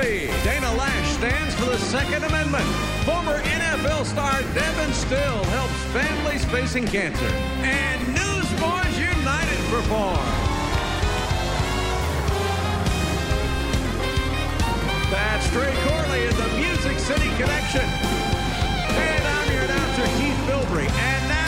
Dana Loesch stands for the Second Amendment. Former NFL star Devin Still helps families facing cancer. And Newsboys United perform. That's Trey Corley in the Music City Connection. And I'm your announcer, Keith Bilbrey. And now,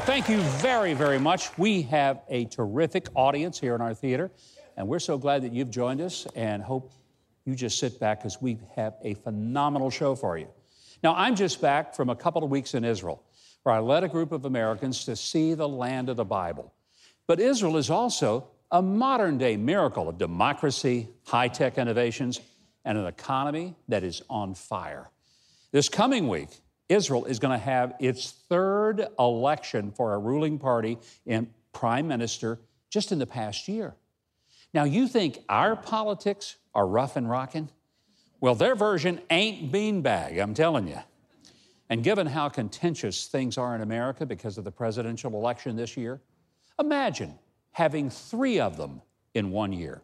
Thank you very, very much. We have a terrific audience here in our theater, and we're so glad that you've joined us and hope you just sit back because we have a phenomenal show for you. Now, I'm just back from a couple of weeks in Israel, where I led a group of Americans to see the land of the Bible. But Israel is also a modern day miracle of democracy, high tech innovations, and an economy that is on fire. This coming week, Israel is going to have its third election for a ruling party and prime minister just in the past year. Now, you think our politics are rough and rocking? Well, their version ain't beanbag, I'm telling you. And given how contentious things are in America because of the presidential election this year, imagine having three of them in one year.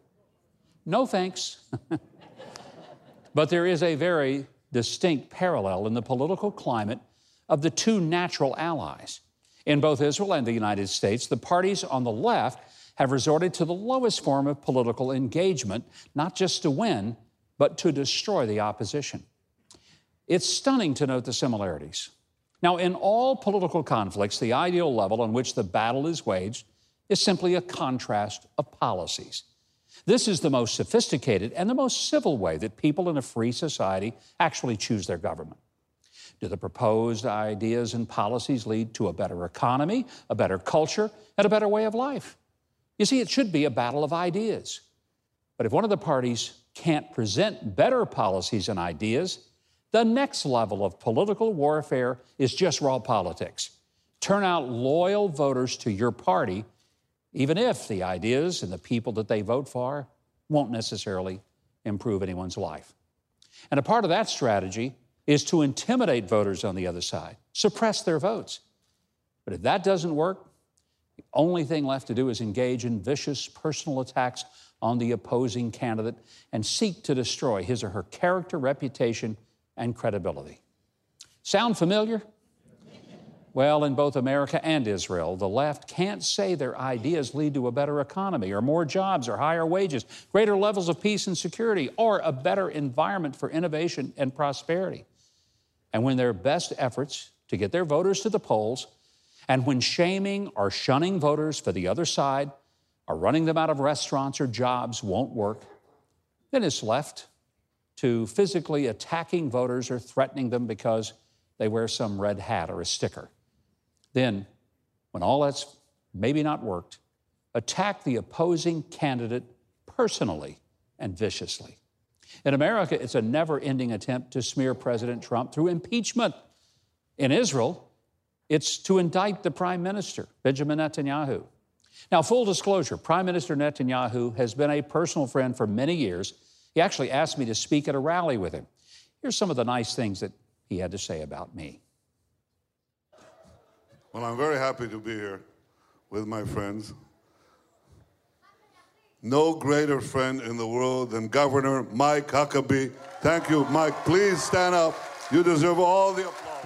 No thanks. but there is a very distinct parallel in the political climate of the two natural allies. In both Israel and the United States, the parties on the left have resorted to the lowest form of political engagement, not just to win, but to destroy the opposition. It's stunning to note the similarities. Now, in all political conflicts, the ideal level on which the battle is waged is simply a contrast of policies. This is the most sophisticated and the most civil way that people in a free society actually choose their government. Do the proposed ideas and policies lead to a better economy, a better culture, and a better way of life? You see, it should be a battle of ideas. But if one of the parties can't present better policies and ideas, the next level of political warfare is just raw politics. Turn out loyal voters to your party even if the ideas and the people that they vote for won't necessarily improve anyone's life. And a part of that strategy is to intimidate voters on the other side, suppress their votes. But if that doesn't work, the only thing left to do is engage in vicious personal attacks on the opposing candidate and seek to destroy his or her character, reputation, and credibility. Sound familiar? Well, in both America and Israel, the left can't say their ideas lead to a better economy or more jobs or higher wages, greater levels of peace and security, or a better environment for innovation and prosperity. And when their best efforts to get their voters to the polls, and when shaming or shunning voters for the other side, or running them out of restaurants or jobs won't work, then it's left to physically attacking voters or threatening them because they wear some red hat or a sticker. Then, when all that's maybe not worked, attack the opposing candidate personally and viciously. In America, it's a never ending attempt to smear President Trump through impeachment. In Israel, it's to indict the prime minister, Benjamin Netanyahu. Now, full disclosure Prime Minister Netanyahu has been a personal friend for many years. He actually asked me to speak at a rally with him. Here's some of the nice things that he had to say about me. Well, I'm very happy to be here with my friends. No greater friend in the world than Governor Mike Huckabee. Thank you, Mike. Please stand up. You deserve all the applause.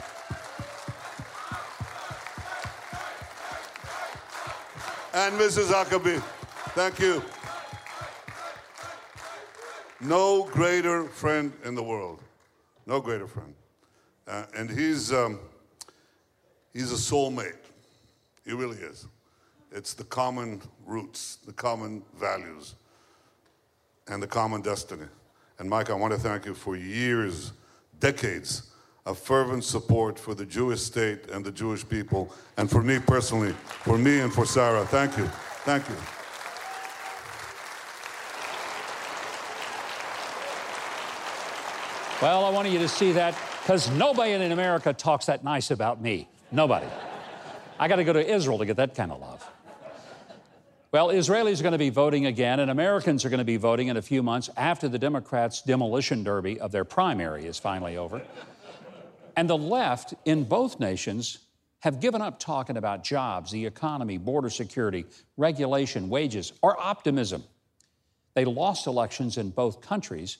And Mrs. Huckabee, thank you. No greater friend in the world. No greater friend. Uh, and he's. Um, He's a soulmate. He really is. It's the common roots, the common values, and the common destiny. And Mike, I want to thank you for years, decades of fervent support for the Jewish state and the Jewish people, and for me personally, for me and for Sarah. Thank you. Thank you. Well, I wanted you to see that because nobody in America talks that nice about me. Nobody. I got to go to Israel to get that kind of love. Well, Israelis are going to be voting again, and Americans are going to be voting in a few months after the Democrats' demolition derby of their primary is finally over. and the left in both nations have given up talking about jobs, the economy, border security, regulation, wages, or optimism. They lost elections in both countries,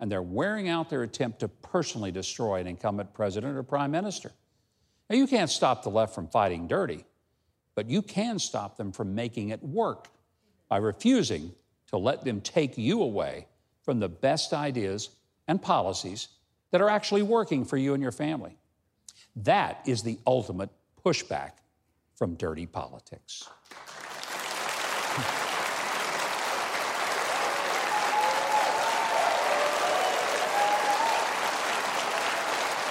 and they're wearing out their attempt to personally destroy an incumbent president or prime minister. Now, you can't stop the left from fighting dirty, but you can stop them from making it work by refusing to let them take you away from the best ideas and policies that are actually working for you and your family. That is the ultimate pushback from dirty politics.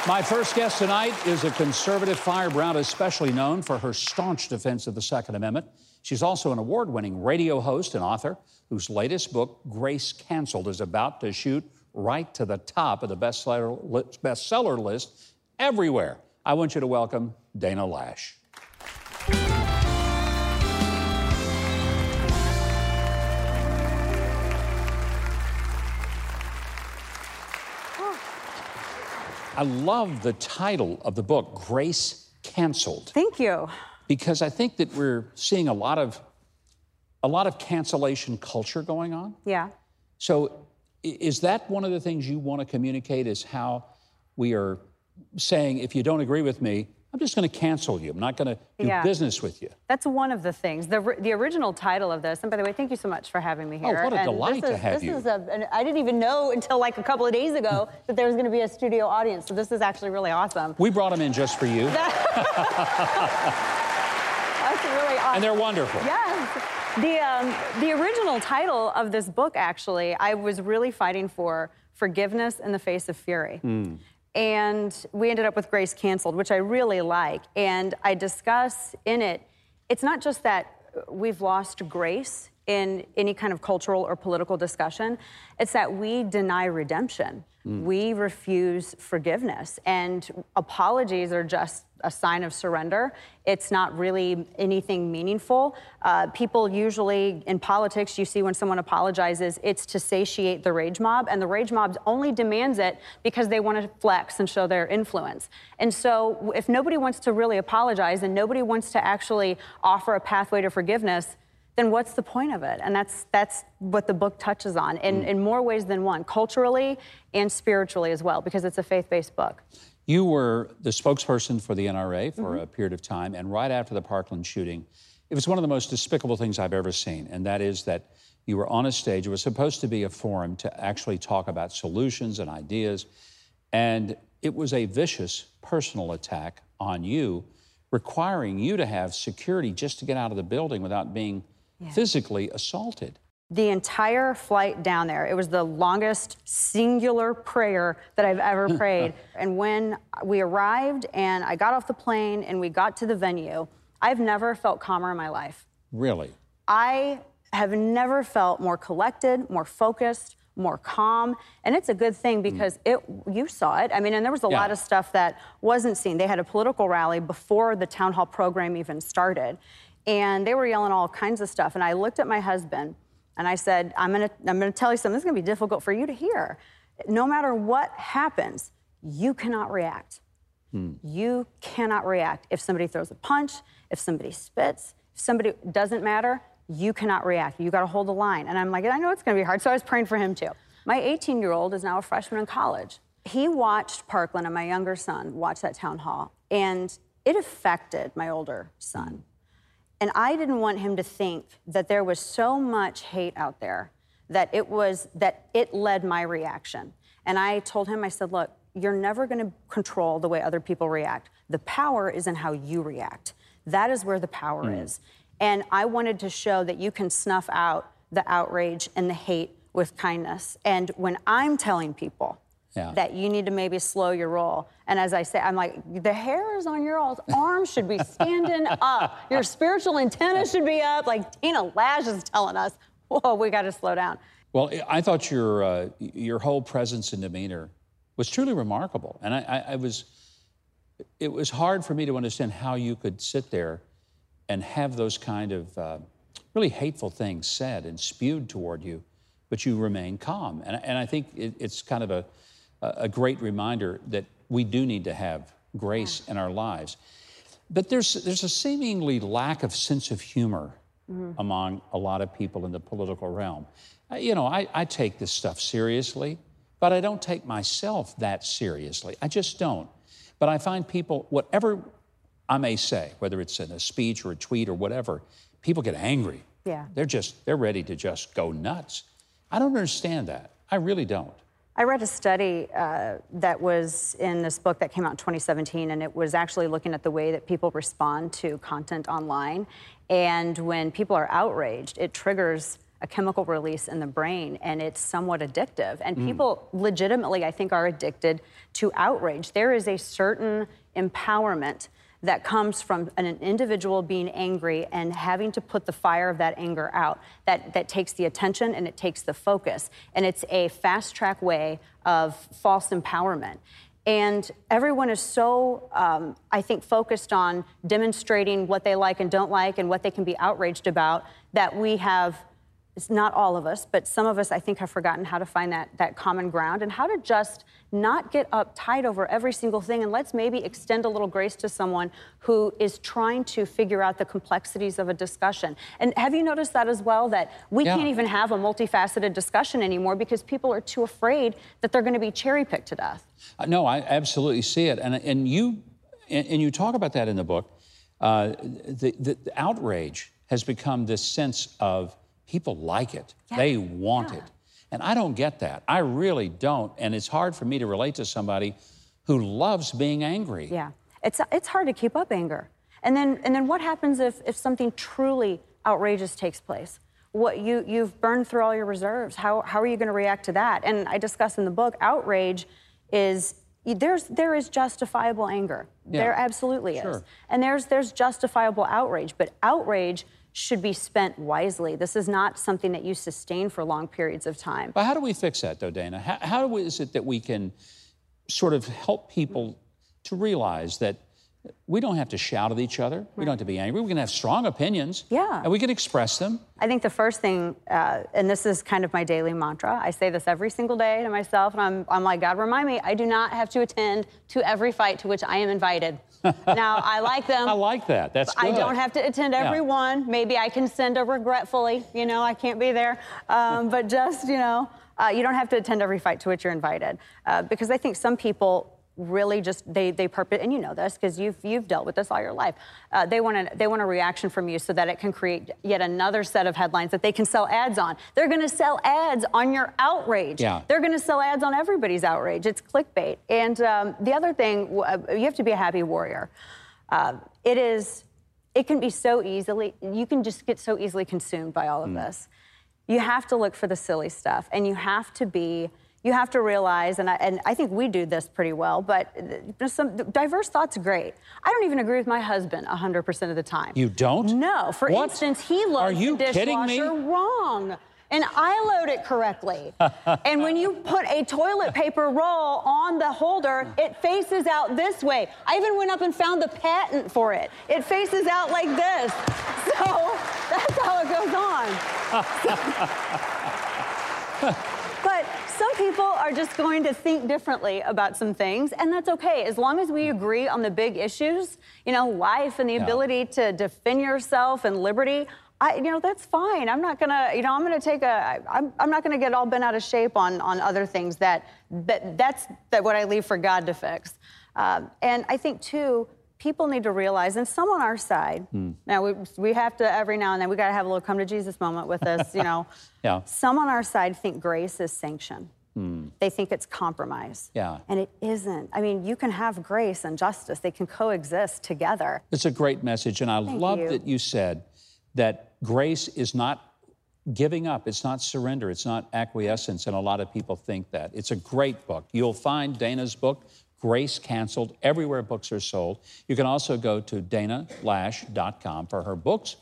My first guest tonight is a conservative firebrand, especially known for her staunch defense of the Second Amendment. She's also an award winning radio host and author whose latest book, Grace Canceled, is about to shoot right to the top of the bestseller, bestseller list everywhere. I want you to welcome Dana Loesch. I love the title of the book, Grace Canceled. Thank you. Because I think that we're seeing a lot of a lot of cancellation culture going on. Yeah. So is that one of the things you want to communicate is how we are saying if you don't agree with me, I'm just going to cancel you. I'm not going to do Yeah. business with you. That's one of the things. The, the original title of this, and by the way, thank you so much for having me here. Oh, here. what a And delight this to is, have this you. Is a, and I didn't even know until like a couple of days ago that there was going to be a studio audience. So this is actually really awesome. We brought them in just for you, That's really awesome. and they're wonderful. Yes. The, um, the original title of this book, actually, I was really fighting for forgiveness in the face of fury. Hmm. And we ended up with Grace Canceled, which I really like. And I discuss in it, it's not just that we've lost grace in any kind of cultural or political discussion, it's that we deny redemption. We refuse forgiveness. And apologies are just a sign of surrender. It's not really anything meaningful. Uh, people usually in politics, you see when someone apologizes, it's to satiate the rage mob, and the rage mob only demands it because they want to flex and show their influence. And so, if nobody wants to really apologize and nobody wants to actually offer a pathway to forgiveness, then what's the point of it? And that's that's what the book touches on in, mm. in more ways than one, culturally and spiritually as well, because it's a faith-based book. You were the spokesperson for the NRA for mm-hmm. a period of time, and right after the Parkland shooting, it was one of the most despicable things I've ever seen, and that is that you were on a stage. It was supposed to be a forum to actually talk about solutions and ideas, and it was a vicious personal attack on you, requiring you to have security just to get out of the building without being physically assaulted. The entire flight down there, it was the longest singular prayer that I've ever prayed. and when we arrived and I got off the plane and we got to the venue, I've never felt calmer in my life. Really? I have never felt more collected, more focused, more calm, and it's a good thing mm. because it you saw it. I mean, and there was a Yeah. lot of stuff that wasn't seen. They had a political rally before the town hall program even started, and they were yelling all kinds of stuff. And I looked at my husband and I said, "I'm gonna I'm gonna tell you something. This is gonna be difficult for you to hear. No matter what happens, you cannot react." Hmm. You cannot react. If somebody throws a punch, if somebody spits, if somebody doesn't matter, you cannot react. You got to hold the line. And I'm like, I know it's going to be hard. So I was praying for him too. My 18 year old is now a freshman in college. He watched Parkland and my younger son watch that town hall, and it affected my older son. Hmm. And I didn't want him to think that there was so much hate out there that it was that it led my reaction. And I told him, I said, look, you're never going to control the way other people react. The power is in how you react. That is where the power hmm. is. And I wanted to show that you can snuff out the outrage and the hate with kindness. And when I'm telling people Yeah. that you need to maybe slow your roll. And as I say, I'm like, the hairs on your all's arms should be standing up. Your spiritual antenna should be up. Like Dana Loesch is telling us, whoa, we got to slow down. Well, I thought your uh, your whole presence and demeanor was truly remarkable, and I, I, I was. It was hard for me to understand how you could sit there and have those kind of uh, really hateful things said and spewed toward you, but you remain calm. And, and I think it, it's kind of a, a great reminder that we do need to have grace in our lives. But there's, there's a seemingly lack of sense of humor mm-hmm. among a lot of people in the political realm. You know, I, I take this stuff seriously, but I don't take myself that seriously. I just don't. But I find people, whatever I may say, whether it's in a speech or a tweet or whatever, people get angry. Yeah. They're just, they're ready to just go nuts. I don't understand that. I really don't. I read a study uh, that was in this book that came out in 2017, and it was actually looking at the way that people respond to content online. And when people are outraged, it triggers a chemical release in the brain, and it's somewhat addictive. And mm. people legitimately, I think, are addicted to outrage. There is a certain empowerment that comes from an individual being angry and having to put the fire of that anger out. That, that takes the attention and it takes the focus. And it's a fast track way of false empowerment. And everyone is so, um, I think, focused on demonstrating what they like and don't like and what they can be outraged about that we have it's not all of us, but some of us, I think, have forgotten how to find that, that common ground and how to just not get uptight over every single thing. And let's maybe extend a little grace to someone who is trying to figure out the complexities of a discussion. And have you noticed that as well? That we yeah. can't even have a multifaceted discussion anymore because people are too afraid that they're going to be cherry picked to death. Uh, no, I absolutely see it. And, and, you, and, and you talk about that in the book. Uh, the, the, the outrage has become this sense of People like it, yeah. they want yeah. it. And I don't get that. I really don't. And it's hard for me to relate to somebody who loves being angry. Yeah. It's, it's hard to keep up anger. And then, and then what happens if, if something truly outrageous takes place? What you, you've burned through all your reserves. How, how are you going to react to that? And I discuss in the book, outrage is there's there is justifiable anger. Yeah. There absolutely sure. is. And there's there's justifiable outrage, but outrage should be spent wisely. This is not something that you sustain for long periods of time. But how do we fix that, though, Dana? How, how is it that we can sort of help people to realize that we don't have to shout at each other. Right. We don't have to be angry. We can have strong opinions. Yeah. And we can express them. I think the first thing, uh, and this is kind of my daily mantra, I say this every single day to myself, and I'm, I'm like, God, remind me, I do not have to attend to every fight to which I am invited. now, I like them. I like that. That's good. I don't have to attend every yeah. one. Maybe I can send a regretfully, you know, I can't be there. Um, but just, you know, uh, you don't have to attend every fight to which you're invited. Uh, because I think some people really just they they purpose and you know this because you've you've dealt with this all your life. Uh, they want a they want a reaction from you so that it can create yet another set of headlines that they can sell ads on. They're going to sell ads on your outrage. Yeah. They're going to sell ads on everybody's outrage. It's clickbait. And um, the other thing, uh, you have to be a happy warrior. Uh, it is. It can be so easily. You can just get so easily consumed by all of mm. this. You have to look for the silly stuff, and you have to be you have to realize, and I, and I think we do this pretty well, but some diverse thoughts great. I don't even agree with my husband 100% of the time. You don't? No. For what? instance, he loads the me? wrong. And I load it correctly. and when you put a toilet paper roll on the holder, it faces out this way. I even went up and found the patent for it. It faces out like this. So that's how it goes on. but some people are just going to think differently about some things, and that's okay. As long as we agree on the big issues, you know, life and the yeah. ability to defend yourself and liberty, I, you know, that's fine. I'm not gonna, you know, I'm gonna take a, I'm, I'm not gonna get all bent out of shape on, on other things that, that that's that what I leave for God to fix. Um, and I think too, people need to realize, and some on our side, mm. now we, we have to every now and then, we got to have a little come to Jesus moment with us, you know. yeah. Some on our side think grace is sanction. Mm. They think it's compromise. Yeah. And it isn't. I mean, you can have grace and justice, they can coexist together. It's a great message. And I Thank love you. that you said that grace is not giving up, it's not surrender, it's not acquiescence. And a lot of people think that. It's a great book. You'll find Dana's book, Grace Canceled, everywhere books are sold. You can also go to danaloesch.com for her books,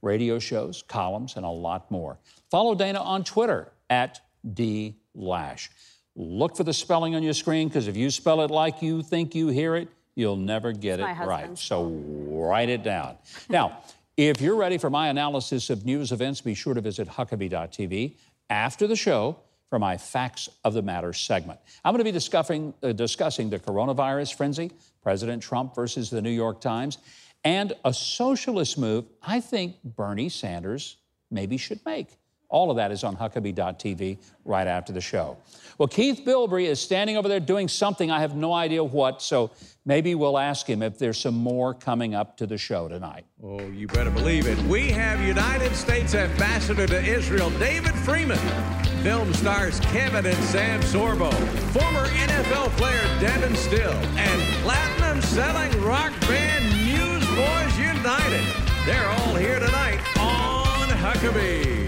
radio shows, columns, and a lot more. Follow Dana on Twitter at dloesch. Look for the spelling on your screen because if you spell it like you think you hear it, you'll never get it right. So write it down. now, If you're ready for my analysis of news events, be sure to visit Huckabee.tv after the show for my Facts of the Matter segment. I'm going to be discussing, uh, discussing the coronavirus frenzy, President Trump versus the New York Times, and a socialist move I think Bernie Sanders maybe should make. All of that is on Huckabee.tv right after the show. Well, Keith Bilbrey is standing over there doing something. I have no idea what, so maybe we'll ask him if there's some more coming up to the show tonight. Oh, you better believe it. We have United States Ambassador to Israel, David Friedman. Film stars Kevin and Sam Sorbo, former NFL player Devin Still, and platinum selling rock band Newsboys United. They're all here tonight on Huckabee.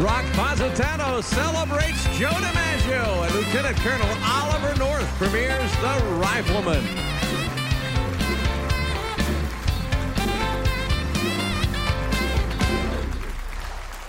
Rock Positano celebrates Joe DiMaggio, and Lieutenant Colonel Oliver North premieres The Rifleman.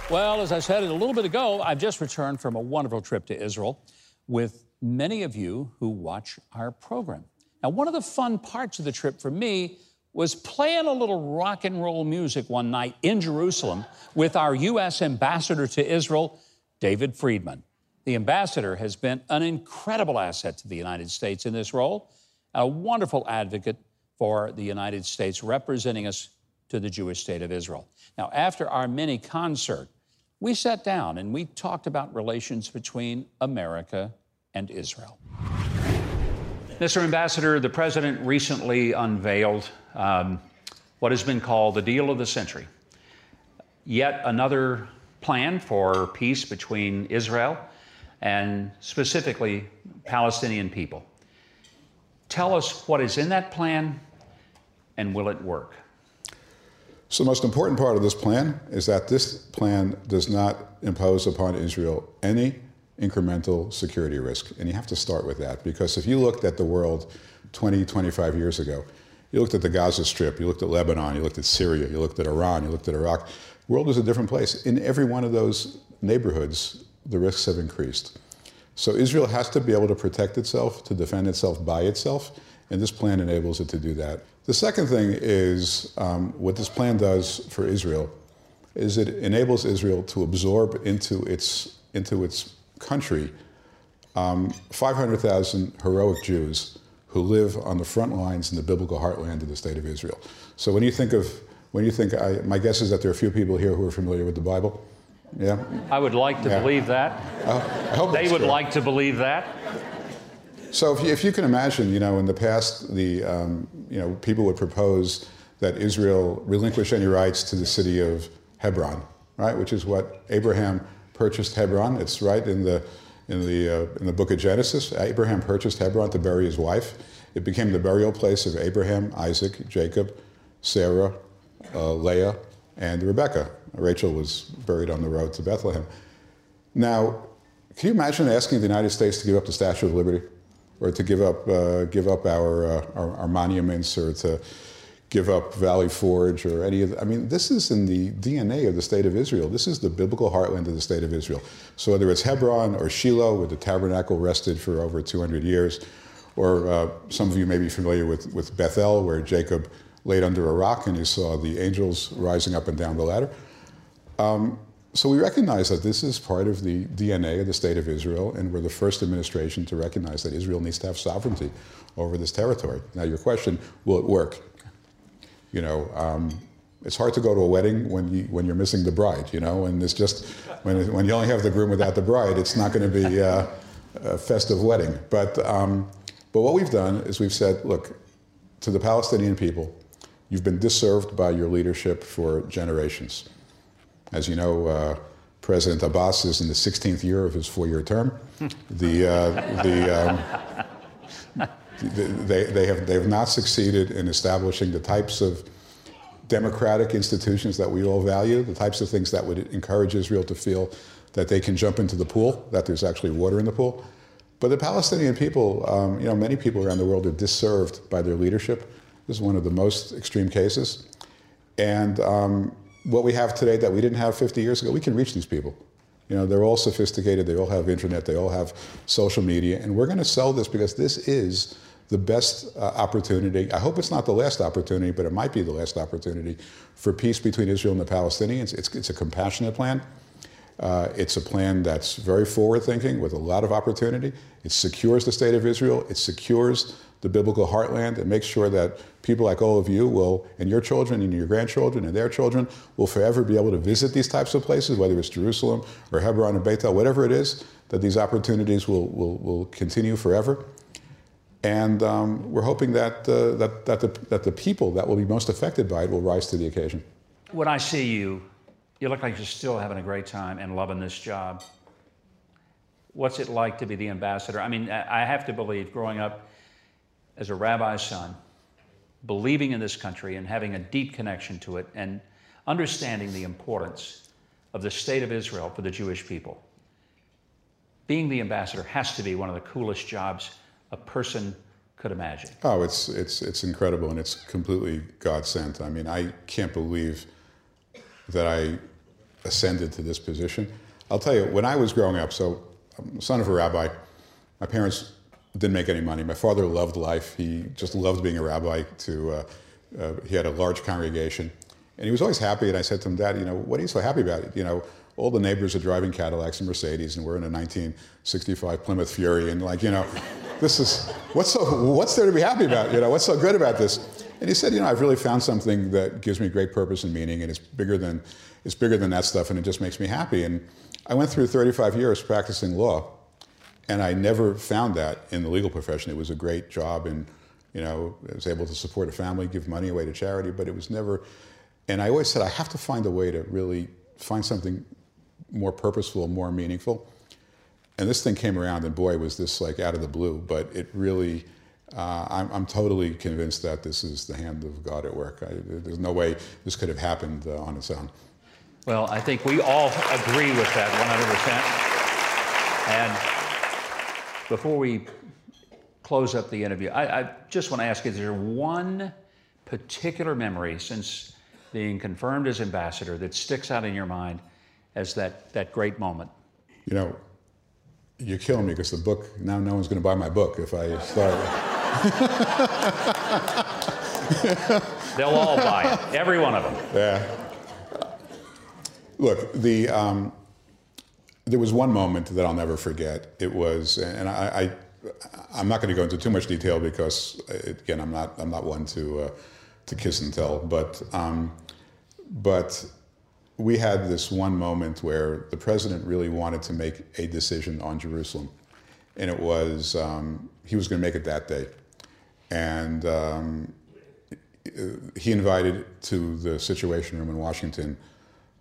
Well, as I said a little bit ago, I've just returned from a wonderful trip to Israel with many of you who watch our program. Now, one of the fun parts of the trip for me was playing a little rock and roll music one night in Jerusalem with our U.S. ambassador to Israel, David Friedman. The ambassador has been an incredible asset to the United States in this role, a wonderful advocate for the United States, representing us to the Jewish state of Israel. Now, after our mini concert, we sat down and we talked about relations between America and Israel. Mr. Ambassador, the President recently unveiled um, what has been called the deal of the century. Yet another plan for peace between Israel and specifically Palestinian people. Tell us what is in that plan and will it work? So, the most important part of this plan is that this plan does not impose upon Israel any incremental security risk. And you have to start with that because if you looked at the world 20, 25 years ago, you looked at the Gaza Strip, you looked at Lebanon, you looked at Syria, you looked at Iran, you looked at Iraq, the world was a different place. In every one of those neighborhoods, the risks have increased. So Israel has to be able to protect itself, to defend itself by itself, and this plan enables it to do that. The second thing is um, what this plan does for Israel is it enables Israel to absorb into its into its country um, 500,000 heroic Jews who live on the front lines in the biblical heartland of the state of Israel. So when you think of when you think, I, my guess is that there are a few people here who are familiar with the Bible. Yeah. I would like to Yeah. believe that. Uh, I hope They would true. like to believe that. So if you, if you can imagine, you know, in the past, the um, you know people would propose that Israel relinquish any rights to the city of Hebron, right? Which is what Abraham purchased Hebron. It's right in the in the uh, in the book of Genesis. Abraham purchased Hebron to bury his wife. It became the burial place of Abraham, Isaac, Jacob, Sarah, uh, Leah, and Rebecca. Rachel was buried on the road to Bethlehem. Now, can you imagine asking the United States to give up the Statue of Liberty, or to give up uh, give up our, uh, our our monuments, or to give up Valley Forge, or any of? The, I mean, this is in the DNA of the state of Israel. This is the biblical heartland of the state of Israel. So whether it's Hebron or Shiloh, where the tabernacle rested for over 200 years, or uh, some of you may be familiar with with Bethel, where Jacob laid under a rock and he saw the angels rising up and down the ladder. So we recognize that this is part of the DNA of the state of Israel, and we're the first administration to recognize that Israel needs to have sovereignty over this territory. Now, your question: Will it work? You know, um, it's hard to go to a wedding when you when you're missing the bride. You know, and it's just when when you only have the groom without the bride, it's not going to be uh, a festive wedding. But um, but what we've done is we've said, look, to the Palestinian people, you've been disserved by your leadership for generations. As you know, uh, President Abbas is in the 16th year of his four-year term. the uh, the um, they, they have they have not succeeded in establishing the types of democratic institutions that we all value, the types of things that would encourage Israel to feel that they can jump into the pool, that there's actually water in the pool. But the Palestinian people, um, you know, many people around the world are disserved by their leadership. This is one of the most extreme cases. And um, what we have today that we didn't have 50 years ago, we can reach these people. You know, they're all sophisticated, they all have internet, they all have social media, and we're going to sell this because this is the best uh, opportunity. I hope it's not the last opportunity, but it might be the last opportunity for peace between Israel and the Palestinians. It's, it's a compassionate plan. Uh, it's a plan that's very forward thinking with a lot of opportunity. It secures the state of Israel. It secures the biblical heartland and makes sure that people like all of you will, and your children and your grandchildren and their children, will forever be able to visit these types of places, whether it's Jerusalem or Hebron or Beit El, whatever it is, that these opportunities will, will, will continue forever. And um, we're hoping that, uh, that, that, the, that the people that will be most affected by it will rise to the occasion. When I see you, you look like you're still having a great time and loving this job. What's it like to be the ambassador? I mean, I have to believe growing up as a rabbi's son, believing in this country and having a deep connection to it and understanding the importance of the state of Israel for the Jewish people. Being the ambassador has to be one of the coolest jobs a person could imagine. Oh, it's it's it's incredible and it's completely God sent. I mean, I can't believe that I ascended to this position. I'll tell you, when I was growing up, so I'm son of a rabbi, my parents didn't make any money. My father loved life. He just loved being a rabbi. To uh, uh, he had a large congregation, and he was always happy. And I said to him, Dad, you know, what are you so happy about? You know, all the neighbors are driving Cadillacs and Mercedes, and we're in a 1965 Plymouth Fury, and like, you know, this is what's so what's there to be happy about? You know, what's so good about this? And he said, you know, I've really found something that gives me great purpose and meaning, and it's bigger than it's bigger than that stuff, and it just makes me happy. And I went through 35 years practicing law, and I never found that in the legal profession. It was a great job, and you know, I was able to support a family, give money away to charity, but it was never. And I always said I have to find a way to really find something more purposeful, more meaningful. And this thing came around, and boy, was this like out of the blue. But it really, uh, I'm, I'm, totally convinced that this is the hand of God at work. I, there's no way this could have happened uh, on its own. Well, I think we all agree with that 100%. And before we close up the interview, I, I just want to ask is there one particular memory since being confirmed as ambassador that sticks out in your mind as that, that great moment? You know, you're killing me because the book, now no one's going to buy my book if I start. They'll all buy it, every one of them. Yeah. Look, the, um, there was one moment that I'll never forget. It was, and I, I am not going to go into too much detail because, again, I'm not I'm not one to uh, to kiss and tell. But um, but we had this one moment where the president really wanted to make a decision on Jerusalem, and it was um, he was going to make it that day, and um, he invited to the Situation Room in Washington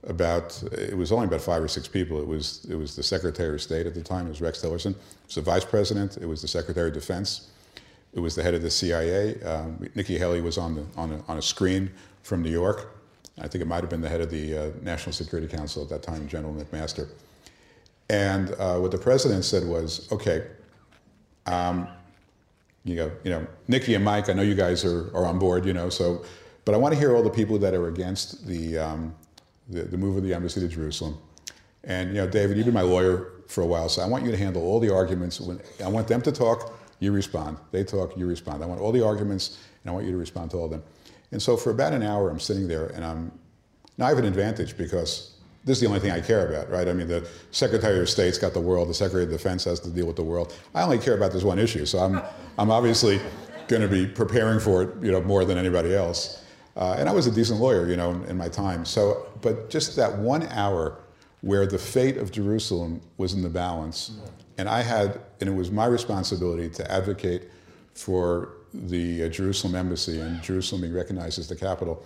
about it was only about five or six people. It was it was the Secretary of State at the time. It was Rex Tillerson. It was the Vice President. It was the Secretary of Defense. It was the head of the CIA. Um, Nikki Haley was on the on a, on a screen from New York. I think it might have been the head of the uh, National Security Council at that time, General McMaster. And uh, what the president said was, "Okay, um, you know, you know, Nikki and Mike. I know you guys are, are on board. You know, so, but I want to hear all the people that are against the." Um, the, the move of the embassy to Jerusalem. And, you know, David, you've been my lawyer for a while, so I want you to handle all the arguments. When, I want them to talk, you respond. They talk, you respond. I want all the arguments, and I want you to respond to all of them. And so for about an hour, I'm sitting there, and I'm now I have an advantage because this is the only thing I care about, right? I mean, the Secretary of State's got the world, the Secretary of Defense has to deal with the world. I only care about this one issue, so I'm, I'm obviously going to be preparing for it, you know, more than anybody else. Uh, and I was a decent lawyer, you know, in, in, my time. So, but just that one hour where the fate of Jerusalem was in the balance, and I had, and it was my responsibility to advocate for the uh, Jerusalem embassy and Jerusalem being recognized as the capital.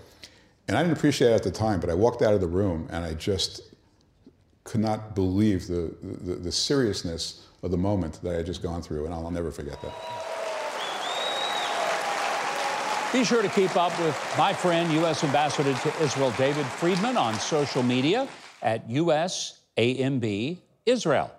And I didn't appreciate it at the time, but I walked out of the room and I just could not believe the, the, the seriousness of the moment that I had just gone through, and I'll, I'll never forget that. Be sure to keep up with my friend, U.S. Ambassador to Israel, David Friedman, on social media at USAMB Israel.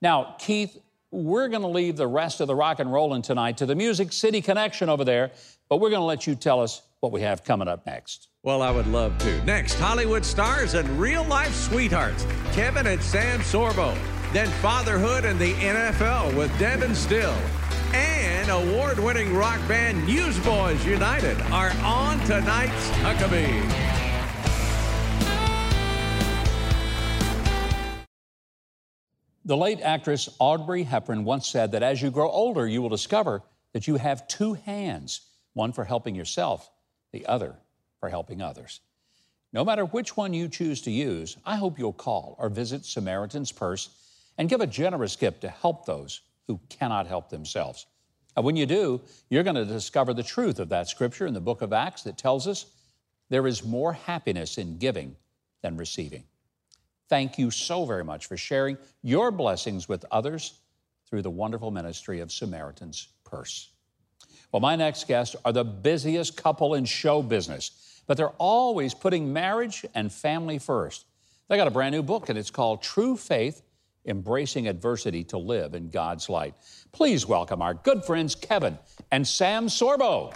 Now, Keith, we're going to leave the rest of the rock and rolling tonight to the Music City Connection over there, but we're going to let you tell us what we have coming up next. Well, I would love to. Next, Hollywood stars and real life sweethearts, Kevin and Sam Sorbo. Then, fatherhood and the NFL with Devin Still. And award winning rock band Newsboys United are on tonight's Huckabee. The late actress Audrey Hepburn once said that as you grow older, you will discover that you have two hands one for helping yourself, the other for helping others. No matter which one you choose to use, I hope you'll call or visit Samaritan's Purse and give a generous gift to help those who cannot help themselves. And when you do, you're going to discover the truth of that scripture in the book of Acts that tells us there is more happiness in giving than receiving. Thank you so very much for sharing your blessings with others through the wonderful ministry of Samaritan's Purse. Well, my next guests are the busiest couple in show business, but they're always putting marriage and family first. They got a brand new book, and it's called True Faith Embracing Adversity to Live in God's Light. Please welcome our good friends Kevin and Sam Sorbo.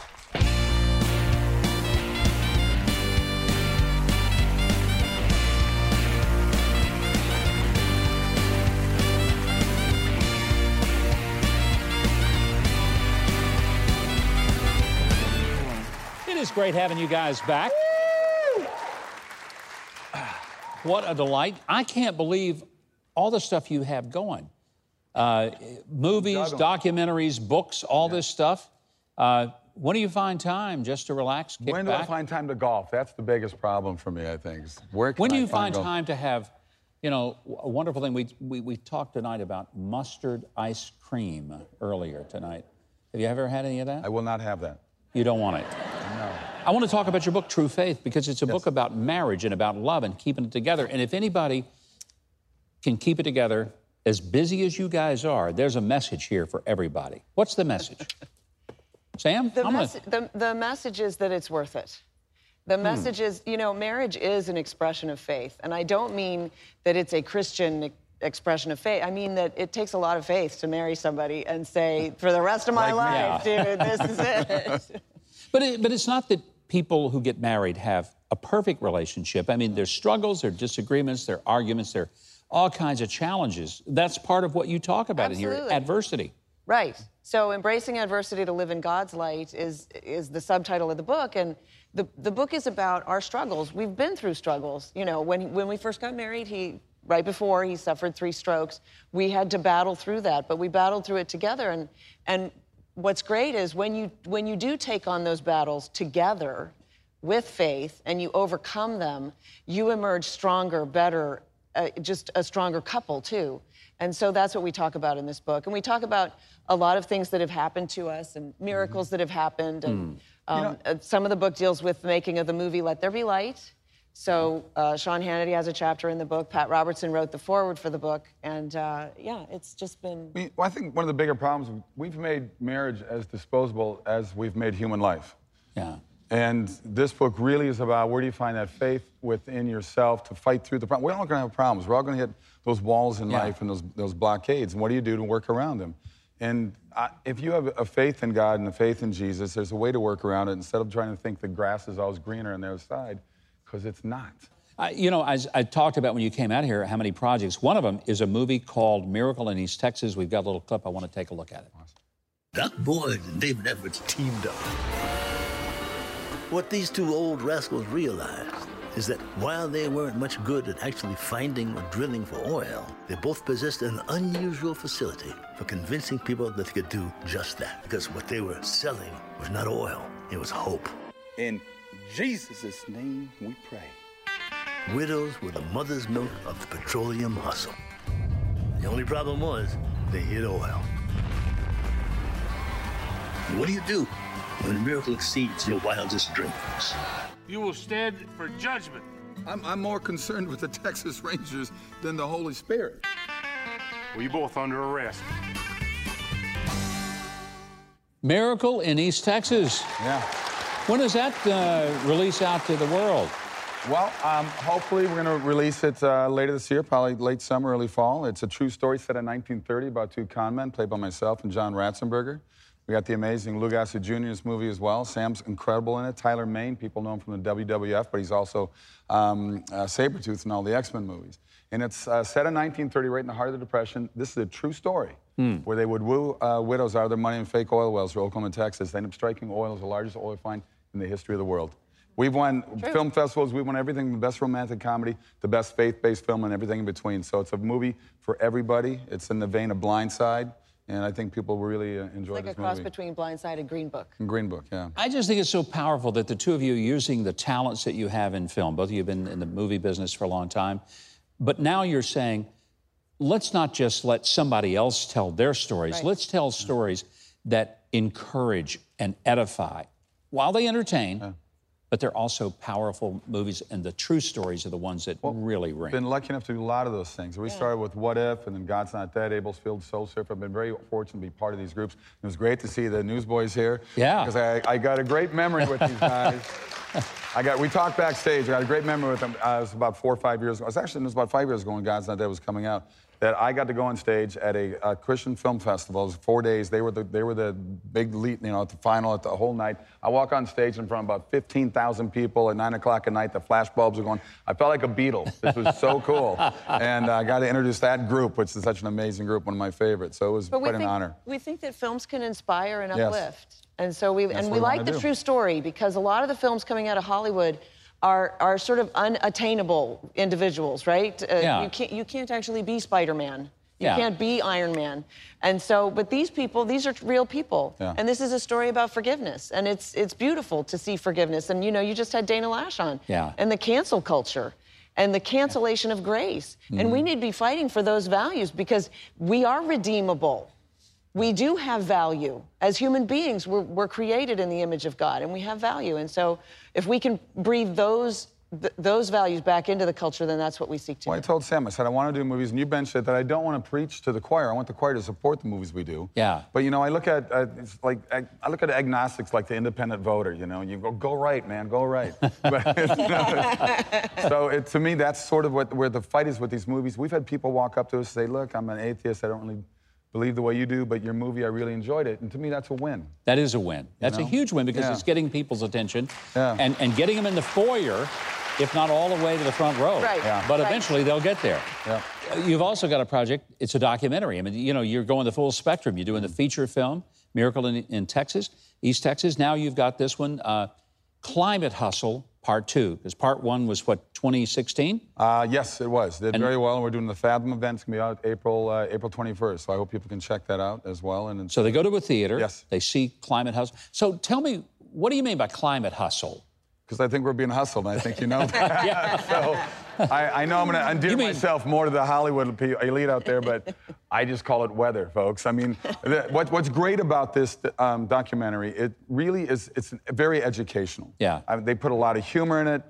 It is great having you guys back. What a delight. I can't believe all the stuff you have going uh, movies, documentaries, books, all this stuff. Uh, when do you find time just to relax? When do back? I find time to golf? That's the biggest problem for me, I think. Where when do you find golf? time to have, you know, a wonderful thing? We, we, we talked tonight about mustard ice cream earlier tonight. Have you ever had any of that? I will not have that. You don't want it. No. I want to talk about your book, True Faith, because it's a book about marriage and about love and keeping it together. And if anybody can keep it together, as busy as you guys are, there's a message here for everybody. What's the message? Sam? The, gonna- the, the message is that it's worth it. The hmm. message is, you know, marriage is an expression of faith. And I don't mean that it's a Christian expression of faith. I mean that it takes a lot of faith to marry somebody and say, for the rest of my Like life, dude, this is it. But, it, but it's not that people who get married have a perfect relationship. I mean, there's struggles, there are disagreements, there are arguments, there are all kinds of challenges. That's part of what you talk about in your Absolutely. adversity. Right. So embracing adversity to live in God's light is is the subtitle of the book, and the the book is about our struggles. We've been through struggles. You know, when when we first got married, he right before he suffered three strokes. We had to battle through that, but we battled through it together. And and what's great is when you when you do take on those battles together with faith and you overcome them, you emerge stronger, better, uh, just a stronger couple too. And so that's what we talk about in this book. And we talk about a lot of things that have happened to us and miracles that have happened. And um, uh, some of the book deals with the making of the movie Let There Be Light. So uh, Sean Hannity has a chapter in the book. Pat Robertson wrote the foreword for the book. And uh, yeah, it's just been. I, mean, well, I think one of the bigger problems, we've made marriage as disposable as we've made human life. Yeah. And this book really is about where do you find that faith within yourself to fight through the problem. We're all going to have problems. We're all going to hit those walls in Yeah. life and those, those blockades. And what do you do to work around them? And I, if you have a faith in God and a faith in Jesus, there's a way to work around it instead of trying to think the grass is always greener on the other side, because it's not. I, you know, as I talked about when you came out here, how many projects. One of them is a movie called Miracle in East Texas. We've got a little clip. I want to take a look at it. Doc Boyd and David Edwards teamed up. What these two old rascals realized is that while they weren't much good at actually finding or drilling for oil, they both possessed an unusual facility for convincing people that they could do just that. Because what they were selling was not oil, it was hope. In Jesus' name we pray. Widows were the mother's milk of the petroleum hustle. The only problem was they hid oil. What do you do when a miracle exceeds your wildest dreams? You will stand for judgment. I'm, I'm more concerned with the Texas Rangers than the Holy Spirit. We both under arrest. Miracle in East Texas. Yeah. When does that uh, release out to the world? Well, um, hopefully we're going to release it uh, later this year, probably late summer, early fall. It's a true story set in 1930 about two con men, played by myself and John Ratzenberger. We got the amazing Lou Gossett Jr. in this movie as well. Sam's incredible in it. Tyler Mane, people know him from the WWF, but he's also um, uh, Sabretooth in all the X-Men movies. And it's uh, set in 1930, right in the heart of the Depression. This is a true story where they would woo uh, widows out of their money in fake oil wells for Oklahoma, Texas. They ended up striking oil as the largest oil find in the history of the world. We've won film festivals, we've won everything the best romantic comedy, the best faith based film, and everything in between. So it's a movie for everybody. It's in the vein of Blindside, and I think people will really uh, enjoy Like a cross movie. between Blind Side and Green Book. And Green Book, yeah. I just think it's so powerful that the two of you using the talents that you have in film. Both of you have been in the movie business for a long time. But now you're saying, let's not just let somebody else tell their stories. Right. Let's tell stories that encourage and edify while they entertain, but they're also powerful movies. And the true stories are the ones that really ring. Been lucky enough to do a lot of those things. We started with What If, and then God's Not Dead, Abel's Field, Soul Surfer. I've been very fortunate to be part of these groups. It was great to see the Newsboys here. Yeah. Because I, I got a great memory with these guys. I got. We talked backstage. I got a great memory with them. Uh, it was about four or five years ago. It was actually it was about five years ago when God's Not Dead was coming out. That I got to go on stage at a, a Christian film festival. It was four days. They were the they were the big lead, you know, at the final at the whole night. I walk on stage in front of about 15,000 people at nine o'clock at night. The flash bulbs are going. I felt like a Beatle. This was so cool. And uh, I got to introduce that group, which is such an amazing group, one of my favorites. So it was But we quite an honor. we think that films can inspire and Yes. uplift. And so we That's and we we like wanna the do. true story because a lot of the films coming out of Hollywood are are sort of unattainable individuals, right? Uh, Yeah. You can't you can't actually be Spider-Man. You Yeah. can't be Iron Man. And so, but these people, these are real people. Yeah. And this is a story about forgiveness. And it's it's beautiful to see forgiveness. And you know, you just had Dana Loesch on. Yeah. And the cancel culture and the cancellation of grace. And Mm-hmm. we need to be fighting for those values because we are redeemable. We do have value. As human beings, we're, we're created in the image of God and we have value. And so if we can breathe those, th- those values back into the culture, then that's what we seek to Well, I told Sam, I said, I want to do movies, and you mentioned said that I don't want to preach to the choir. I want the choir to support the movies we do. Yeah. But, you know, I look at, uh, it's like, I, I look at agnostics like the independent voter, you know, you go, go right, man, go right. But, you know, so it, to me, that's sort of what, where the fight is with these movies. We've had people walk up to us and say, look, I'm an atheist, I don't really believe the way you do, but your movie, I really enjoyed it. And to me, that's a win. That is a win. That's a know? huge win because Yeah. it's getting people's attention Yeah. and, and getting them in the foyer, if not all the way to the front row. Right, Yeah. But right. eventually they'll get there. Yeah. You've also got a project, it's a documentary. I mean, you know, you're going the full spectrum. You're doing the feature film, Miracle in, in Texas, East Texas. Now you've got this one, uh, Climate Hustle, Part Two, because Part One was what, 2016? Uh, yes, it was. Did very well, and we're doing the Fathom event. It's going to be out April, uh, April 21st. So I hope people can check that out as well. And So they go to a theater. Yes. They see Climate Hustle. So tell me, what do you mean by Climate Hustle? because I think we're being hustled, and I think you know that. so I, I know I'm going to endear mean- myself more to the Hollywood elite out there, but I just call it weather, folks. I mean, the, what, what's great about this um, documentary, it really is, it's very educational. Yeah. I, they put a lot of humor in it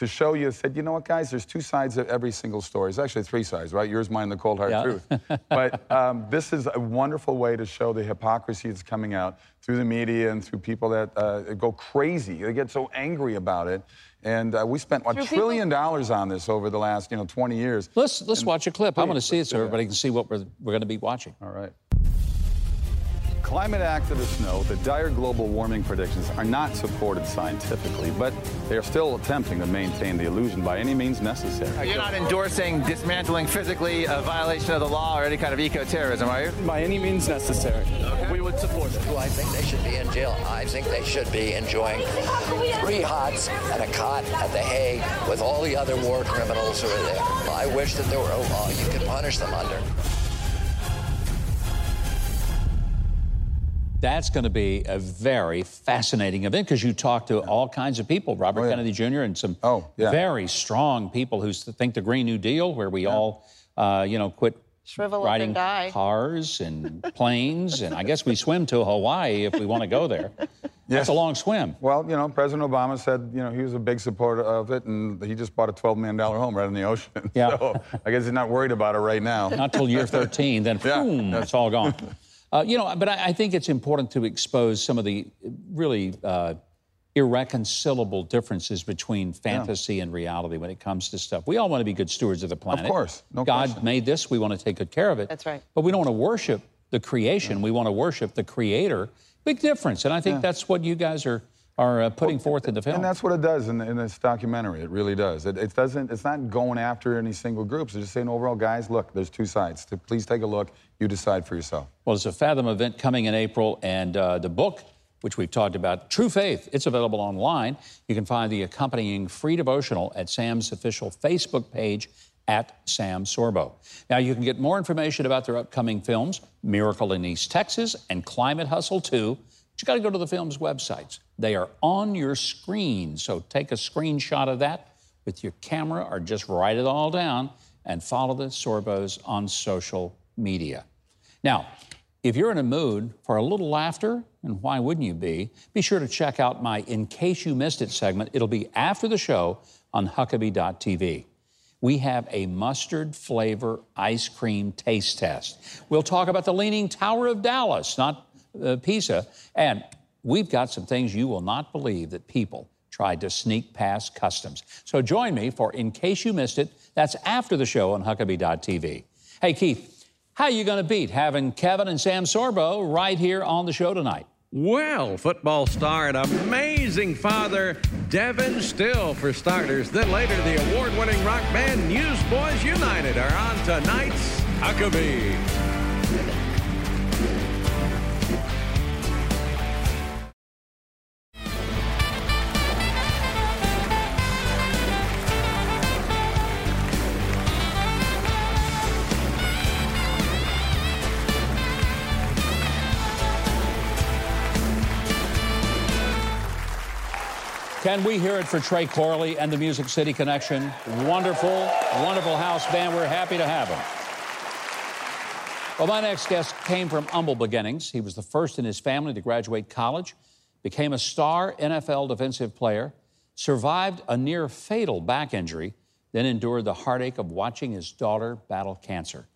to show you, said, you know what, guys, there's two sides of every single story. It's actually three sides, right? Yours, mine, and the cold hard Yeah. truth. but um, this is a wonderful way to show the hypocrisy that's coming out through the media and through people that uh, go crazy. They get so angry about it. And uh, we spent a trillion dollars on this over the last, you know, 20 years. Let's let's watch a clip. I want to see it so everybody can see what we're, we're going to be watching. All right. Climate activists know that dire global warming predictions are not supported scientifically, but they are still attempting to maintain the illusion by any means necessary. You're not endorsing dismantling physically a violation of the law or any kind of eco-terrorism, are you? By any means necessary. We would support it. Do I think they should be in jail? I think they should be enjoying three hots and a cot at The Hague with all the other war criminals who are there. I wish that there were a law you could punish them under. That's going to be a very fascinating event because you talk to all kinds of people, Robert Oh, yeah. Kennedy Jr. and some Oh, yeah. very strong people who think the Green New Deal, where we all, uh, you know, quit Shrivel up riding and die. cars and planes, and I guess we swim to Hawaii if we want to go there. That's a long swim. Well, you know, President Obama said, you know, he was a big supporter of it, and he just bought a $12 million home right in the ocean. Yeah. So I guess he's not worried about it right now. Not till year 13, then Yeah. boom, it's all gone. Uh, you know, but I, I think it's important to expose some of the really uh, irreconcilable differences between fantasy and reality when it comes to stuff. We all want to be good stewards of the planet. Of course, no God question. made this, we want to take good care of it. That's right. But we don't want to worship the creation, we want to worship the creator. Big difference. And I think that's what you guys are are uh, putting forth in the film. And that's what it does in, in this documentary. It really does. It, it doesn't. It's not going after any single groups. It's just saying overall, guys, look, there's two sides. Please take a look. You decide for yourself. Well, it's a Fathom event coming in April, and uh, the book, which we've talked about, True Faith, it's available online. You can find the accompanying free devotional at Sam's official Facebook page at Sam Sorbo. Now, you can get more information about their upcoming films, Miracle in East Texas and Climate Hustle 2. But you got to go to the film's websites. They are on your screen, so take a screenshot of that with your camera or just write it all down and follow the Sorbos on social media. Now, if you're in a mood for a little laughter, and why wouldn't you be, be sure to check out my In Case You Missed It segment. It'll be after the show on Huckabee.tv we have a mustard flavor ice cream taste test. We'll talk about the Leaning Tower of Dallas, not uh, Pisa. And we've got some things you will not believe that people tried to sneak past customs. So join me for In Case You Missed It. That's after the show on Huckabee.tv. Hey, Keith, how are you going to beat having Kevin and Sam Sorbo right here on the show tonight? Well, football star and amazing father, Devon Still, for starters. Then later, the award winning rock band Newsboys United are on tonight's Huckabee. Can we hear it for Trey Corley and the Music City Connection? Wonderful, wonderful house band. We're happy to have them. Well, my next guest came from humble beginnings. He was the first in his family to graduate college, became a star NFL defensive player, survived a near fatal back injury, then endured the heartache of watching his daughter battle cancer.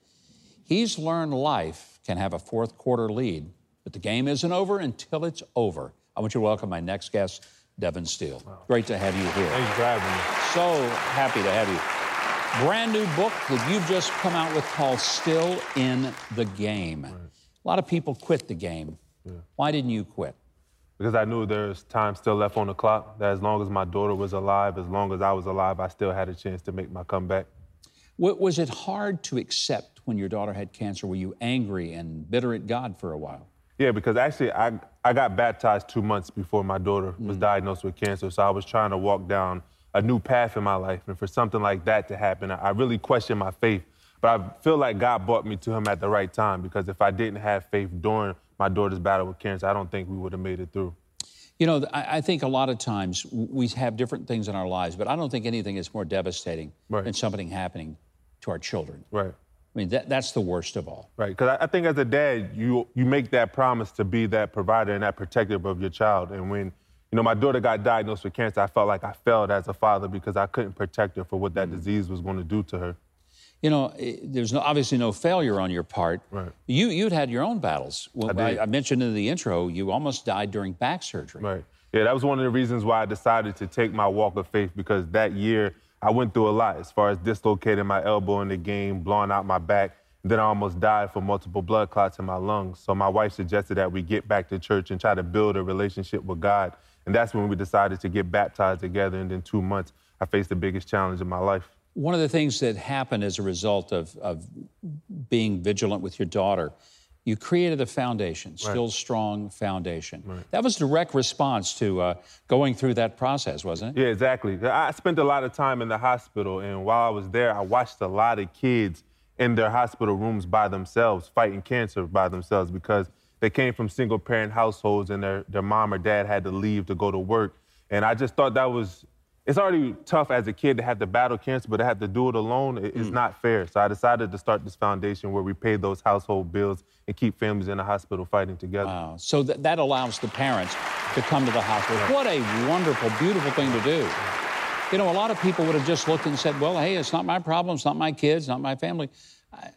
He's learned life can have a fourth quarter lead, but the game isn't over until it's over. I want you to welcome my next guest, Devon Still. Wow. Great to have you here. Thanks for having me. So happy to have you. Brand new book that you've just come out with called Still in the Game. Right. A lot of people quit the game. Yeah. Why didn't you quit? Because I knew there's time still left on the clock, that as long as my daughter was alive, as long as I was alive, I still had a chance to make my comeback. What, Was it hard to accept when your daughter had cancer? Were you angry and bitter at God for a while? Yeah, because actually I, I got baptized two months before my daughter was mm. diagnosed with cancer. So I was trying to walk down a new path in my life. And for something like that to happen, I really questioned my faith. But I feel like God brought me to him at the right time because if I didn't have faith during my daughter's battle with cancer, I don't think we would have made it through. You know, I, think a lot of times we have different things in our lives, but I don't think anything is more devastating right. than something happening to our children. Right. I mean, that, that's the worst of all. Right, because I think as a dad, you you make that promise to be that provider and that protector of your child. And when, you know, my daughter got diagnosed with cancer, I felt like I failed as a father because I couldn't protect her for what that mm-hmm. disease was going to do to her. You know, eh, there's no, obviously no failure on your part. Right. You, you'd had your own battles. Well, I, I, I mentioned in the intro, you almost died during back surgery. Right. Yeah, that was one of the reasons why I decided to take my walk of faith because that year I went through a lot as far as dislocating my elbow in the game, blowing out my back. Then I almost died from multiple blood clots in my lungs. So my wife suggested that we get back to church and try to build a relationship with God. And that's when we decided to get baptized together. And in two months, I faced the biggest challenge of my life. One of the things that happened as a result of, of being vigilant with your daughter, you created a foundation, right. Still Strong Foundation. Right. That was direct response to uh, going through that process, wasn't it? Yeah, exactly. I spent a lot of time in the hospital, and while I was there, I watched a lot of kids in their hospital rooms by themselves, fighting cancer by themselves because they came from single parent households and their, their mom or dad had to leave to go to work. And I just thought that was, it's already tough as a kid to have to battle cancer, but to have to do it alone, it's mm. not fair. So I decided to start this foundation where we pay those household bills and keep families in the hospital fighting together. Wow. So th- that allows the parents to come to the hospital. What a wonderful, beautiful thing to do. You know, a lot of people would have just looked and said, well, hey, it's not my problem, it's not my kids, not my family.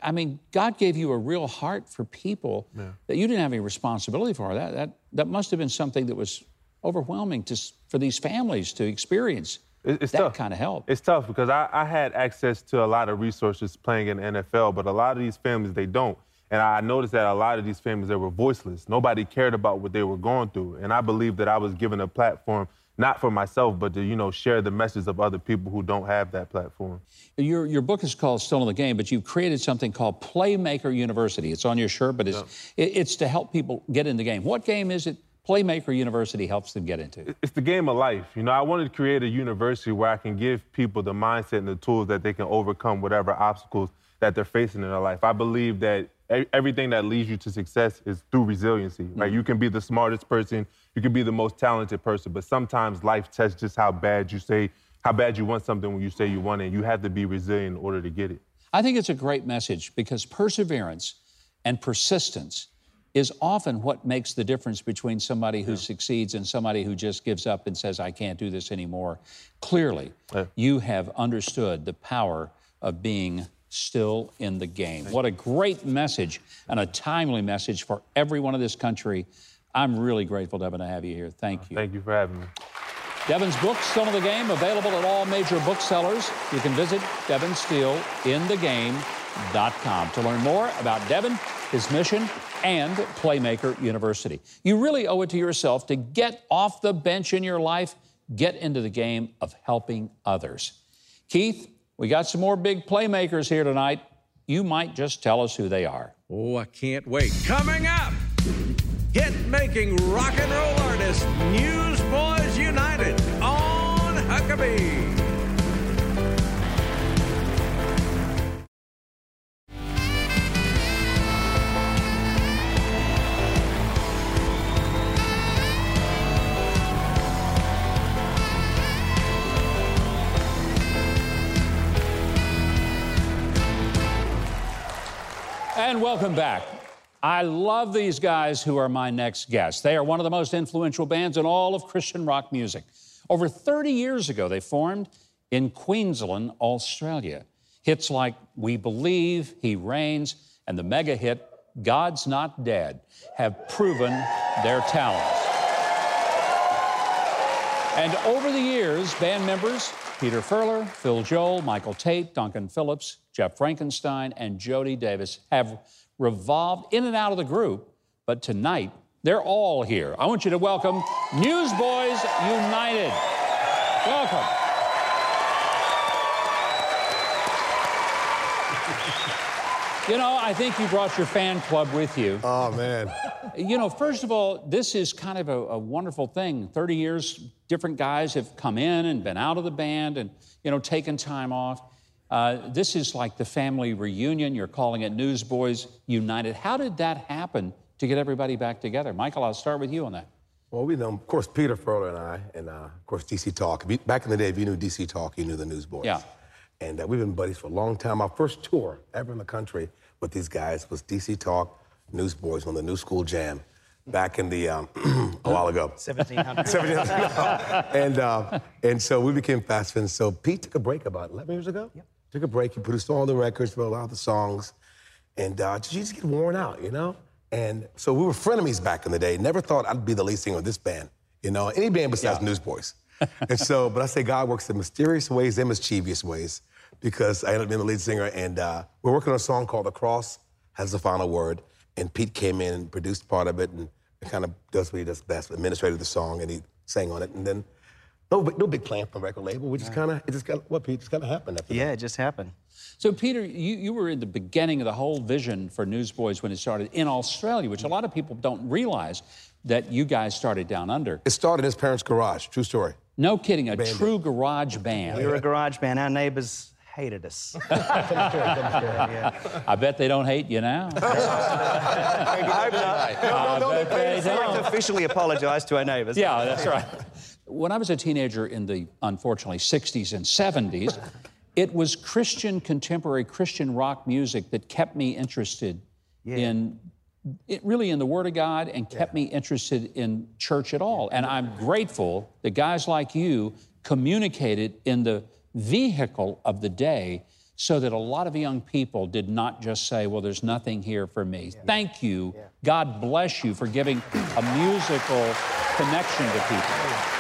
I mean, God gave you a real heart for people yeah. that you didn't have any responsibility for. That, that, that must have been something that was overwhelming to, for these families to experience it's that tough. kind of help. It's tough because I, I, had access to a lot of resources playing in the NFL, but a lot of these families, they don't. And I noticed that a lot of these families, they were voiceless. Nobody cared about what they were going through. And I believe that I was given a platform, not for myself, but to, you know, share the message of other people who don't have that platform. Your, your book is called Still in the Game, but you've created something called Playmaker University. It's on your shirt, but it's, it, it's to help people get in the game. What game is it Playmaker University helps them get into? It's the game of life. You know, I wanted to create a university where I can give people the mindset and the tools that they can overcome whatever obstacles that they're facing in their life. I believe that everything that leads you to success is through resiliency, right? Mm-hmm. You can be the smartest person, you can be the most talented person, but sometimes life tests just how bad you say, how bad you want something when you say you want it. You have to be resilient in order to get it. I think it's a great message because perseverance and persistence is often what makes the difference between somebody who yeah. succeeds and somebody who just gives up and says, I can't do this anymore. Clearly, yeah. you have understood the power of being still in the game. What a great message and a timely message for everyone in this country. I'm really grateful, Devon, to have you here. Thank you. Thank you for having me. Devon's book, Still in the Game, available at all major booksellers. You can visit devinstillinthe.game.com to learn more about Devon, his mission, and Playmaker University. You really owe it to yourself to get off the bench in your life, get into the game of helping others. Keith, we got some more big playmakers here tonight. You might just tell us who they are. Oh, I can't wait. Coming up, hit making rock and roll artist Newsboys United on Huckabee. Welcome back. I love these guys who are my next guests. They are one of the most influential bands in all of Christian rock music. Over 30 years ago, they formed in Queensland, Australia. Hits like We Believe, He Reigns, and the mega hit God's Not Dead have proven their talents. And over the years, band members Peter Furler, Phil Joel, Michael Tate, Duncan Phillips, Jeff Frankenstein, and Jody Davis have revolved in and out of the group, but tonight they're all here. I want you to welcome Newsboys United. Welcome. You know, I think you brought your fan club with you. Oh, man. You know, first of all, this is kind of a, a, wonderful thing. 30 years, different guys have come in and been out of the band and, you know, taken time off. Uh, this is like the family reunion. You're calling it Newsboys United. How did that happen to get everybody back together? Michael, I'll start with you on that. Well, we know, of course, Peter Furler and I, and uh, of course, DC Talk. Back in the day, if you knew DC Talk, you knew the Newsboys. Yeah. And uh, we've been buddies for a long time. Our first tour ever in the country with these guys was DC Talk Newsboys on the New School Jam back in the um, a while ago. 1700. 1700. and uh, and so we became fast friends. So Pete took a break about 11 years ago. Yep. Took a break. He produced all the records, wrote a lot of the songs, and uh, you just get worn out, you know. And so we were frenemies back in the day. Never thought I'd be the lead singer of this band, you know, any band besides yeah. Newsboys. and so, but I say God works in mysterious ways and mischievous ways because I ended up being the lead singer. And uh, we're working on a song called The Cross Has the Final Word. And Pete came in and produced part of it and kind of does what he does best, administrated the song, and he sang on it. And then no, no big plan from record label. We just kind of, it just kind of, what, Pete, just kind of happened after Yeah, that. it just happened. So, Peter, you, you were in the beginning of the whole vision for Newsboys when it started in Australia, which a lot of people don't realize that you guys started down under. It started in his parents' garage. True story. No kidding, a band true garage band. We were a garage band. Our neighbors hated us. I bet they don't hate you now. I bet they don't. officially apologize to our neighbors. Yeah, that's right. When I was a teenager in the, unfortunately, 60s and 70s, it was Christian, contemporary Christian rock music that kept me interested yeah. in it really in the Word of God and kept yeah. me interested in church at all. And I'm grateful that guys like you communicated in the vehicle of the day so that a lot of young people did not just say, Well, there's nothing here for me. Yeah. Thank you. Yeah. God bless you for giving a musical connection to people.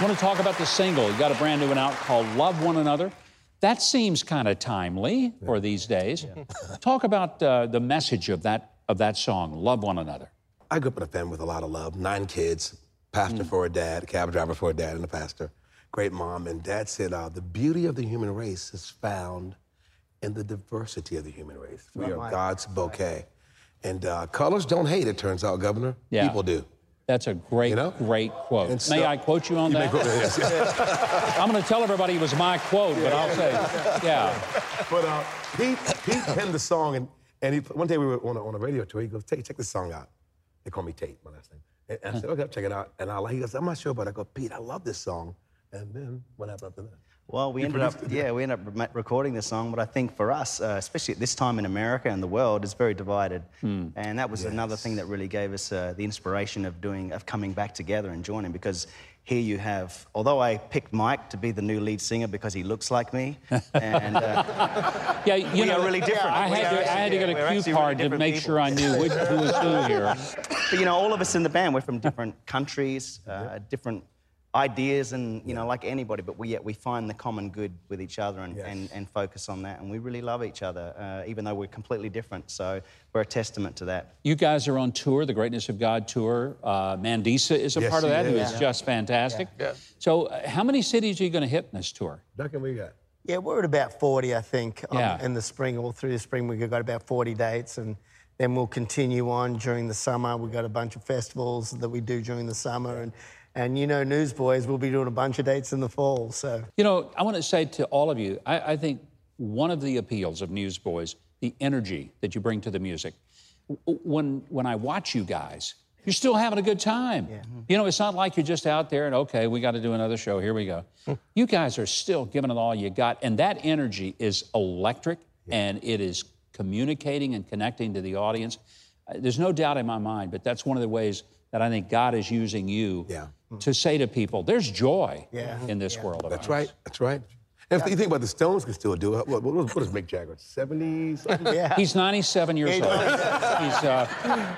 I want to talk about the single. You got a brand new one out called Love One Another. That seems kind of timely for these days. Talk about uh, the message of that of that song, "Love One Another." I grew up in a family with a lot of love. Nine kids, pastor for a dad, cab driver for a dad, and a pastor. Great mom. And dad said, uh, the beauty of the human race is found in the diversity of the human race. We Right. are God's bouquet. And uh, colors don't hate, it turns out, Governor. Yeah. People do. That's a great, great quote. And May I quote you on You may that? quote- yes, yes. I'm going to tell everybody it was my quote, but I'll say, yeah. But uh, Pete, Pete penned the song, and, and he, one day we were on a, on a radio tour. He goes, "Take, check this song out." They call me Tate, my last name. And, and I said, "Okay, I'll check it out." And I, like- he goes, "I'm not sure, but I go, Pete, I love this song." And then what happened after that? Well, we You ended up, it. yeah, we ended up recording the song, but I think for us, uh, especially at this time in America and the world, it's very divided. Hmm. And that was another thing that really gave us uh, the inspiration of doing, of coming back together and joining, because here you have, although I picked Mike to be the new lead singer because he looks like me, and uh, Yeah, you we know, are really different. I had, are to, I had to get actually- a cue card really to different make sure I knew which, who was who here. But you know, all of us in the band, we're from different countries, uh, different ideas, and you know, like anybody, but we yet we find the common good with each other and, and, and focus on that, and we really love each other, uh, even though we're completely different. So we're a testament to that. You guys are on tour, the Greatness of God tour. Uh, Mandisa is a Yes, part of she that, who is. is Yeah. just fantastic. Yeah. So, uh, how many cities are you going to hit in this tour? Duncan, we got. Yeah, we're at about 40, I think, um, Yeah. in the spring. All through the spring, we've got about 40 dates, and then we'll continue on during the summer. We've got a bunch of festivals that we do during the summer, and and you know, Newsboys, we'll be doing a bunch of dates in the fall. So You know, I want to say to all of you, I, I think one of the appeals of Newsboys, the energy that you bring to the music. When when I watch you guys, you're still having a good time. You know, it's not like you're just out there and okay, we got to do another show. Here we go. you guys are still giving it all you got, and that energy is electric, and it is communicating and connecting to the audience. Uh, There's no doubt in my mind, but that's one of the ways that I think God is using you to say to people, "There's joy Yeah. in this world." Of That's ours." right. That's right. And if you think about the Stones can still do it, what, what, what is Mick Jagger? 70 something? He's 97 years old. He's, uh,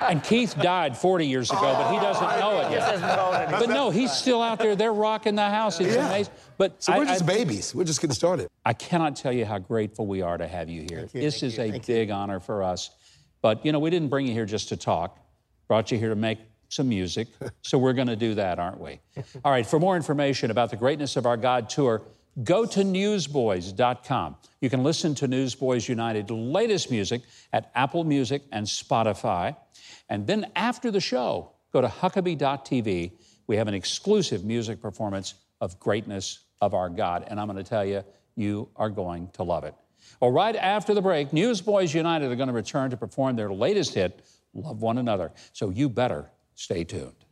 and Keith died 40 years ago, but he doesn't know it yet. hasn't told it. But no, he's still out there. They're rocking the house. It's Yeah. amazing. But So we're just I- babies. We're just getting started. I cannot tell you how grateful we are to have you here. you. This is you. a Thank big honor for us. But you know, we didn't bring you here just to talk. Brought you here to make some music. so we're going to do that, aren't we? All right. For more information about the Greatness of Our God tour, go to newsboys.com. You can listen to Newsboys United latest music at Apple Music and Spotify. And then after the show, go to huckabee.tv. We have an exclusive music performance of Greatness of Our God. And I'm going to tell you, you are going to love it. Well, right after the break, Newsboys United are going to return to perform their latest hit, Love One Another. So you better stay tuned.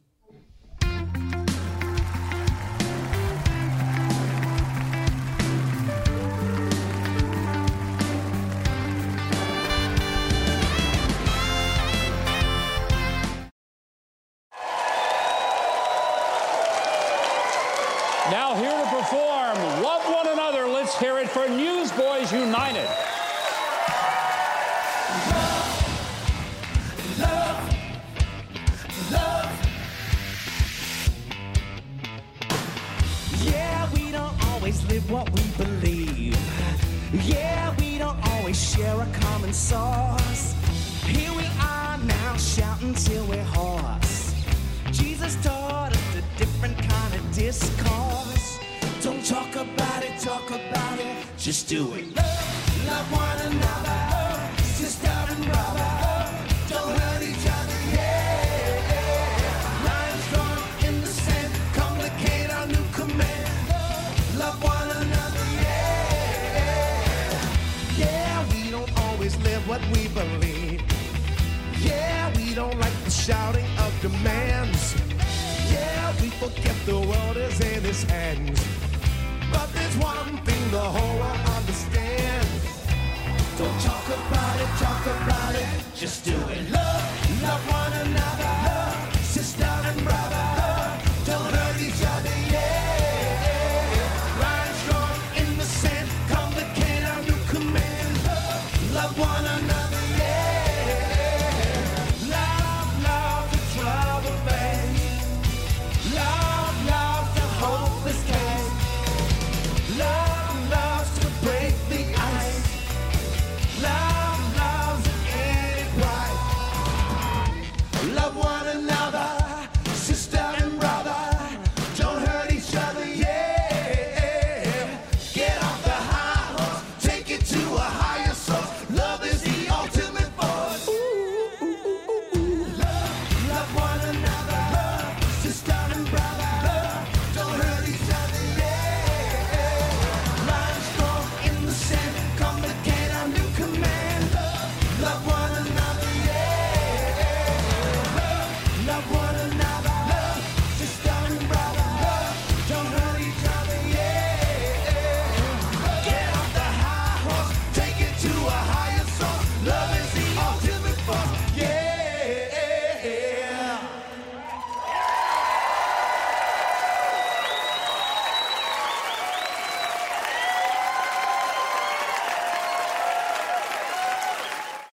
Just do it.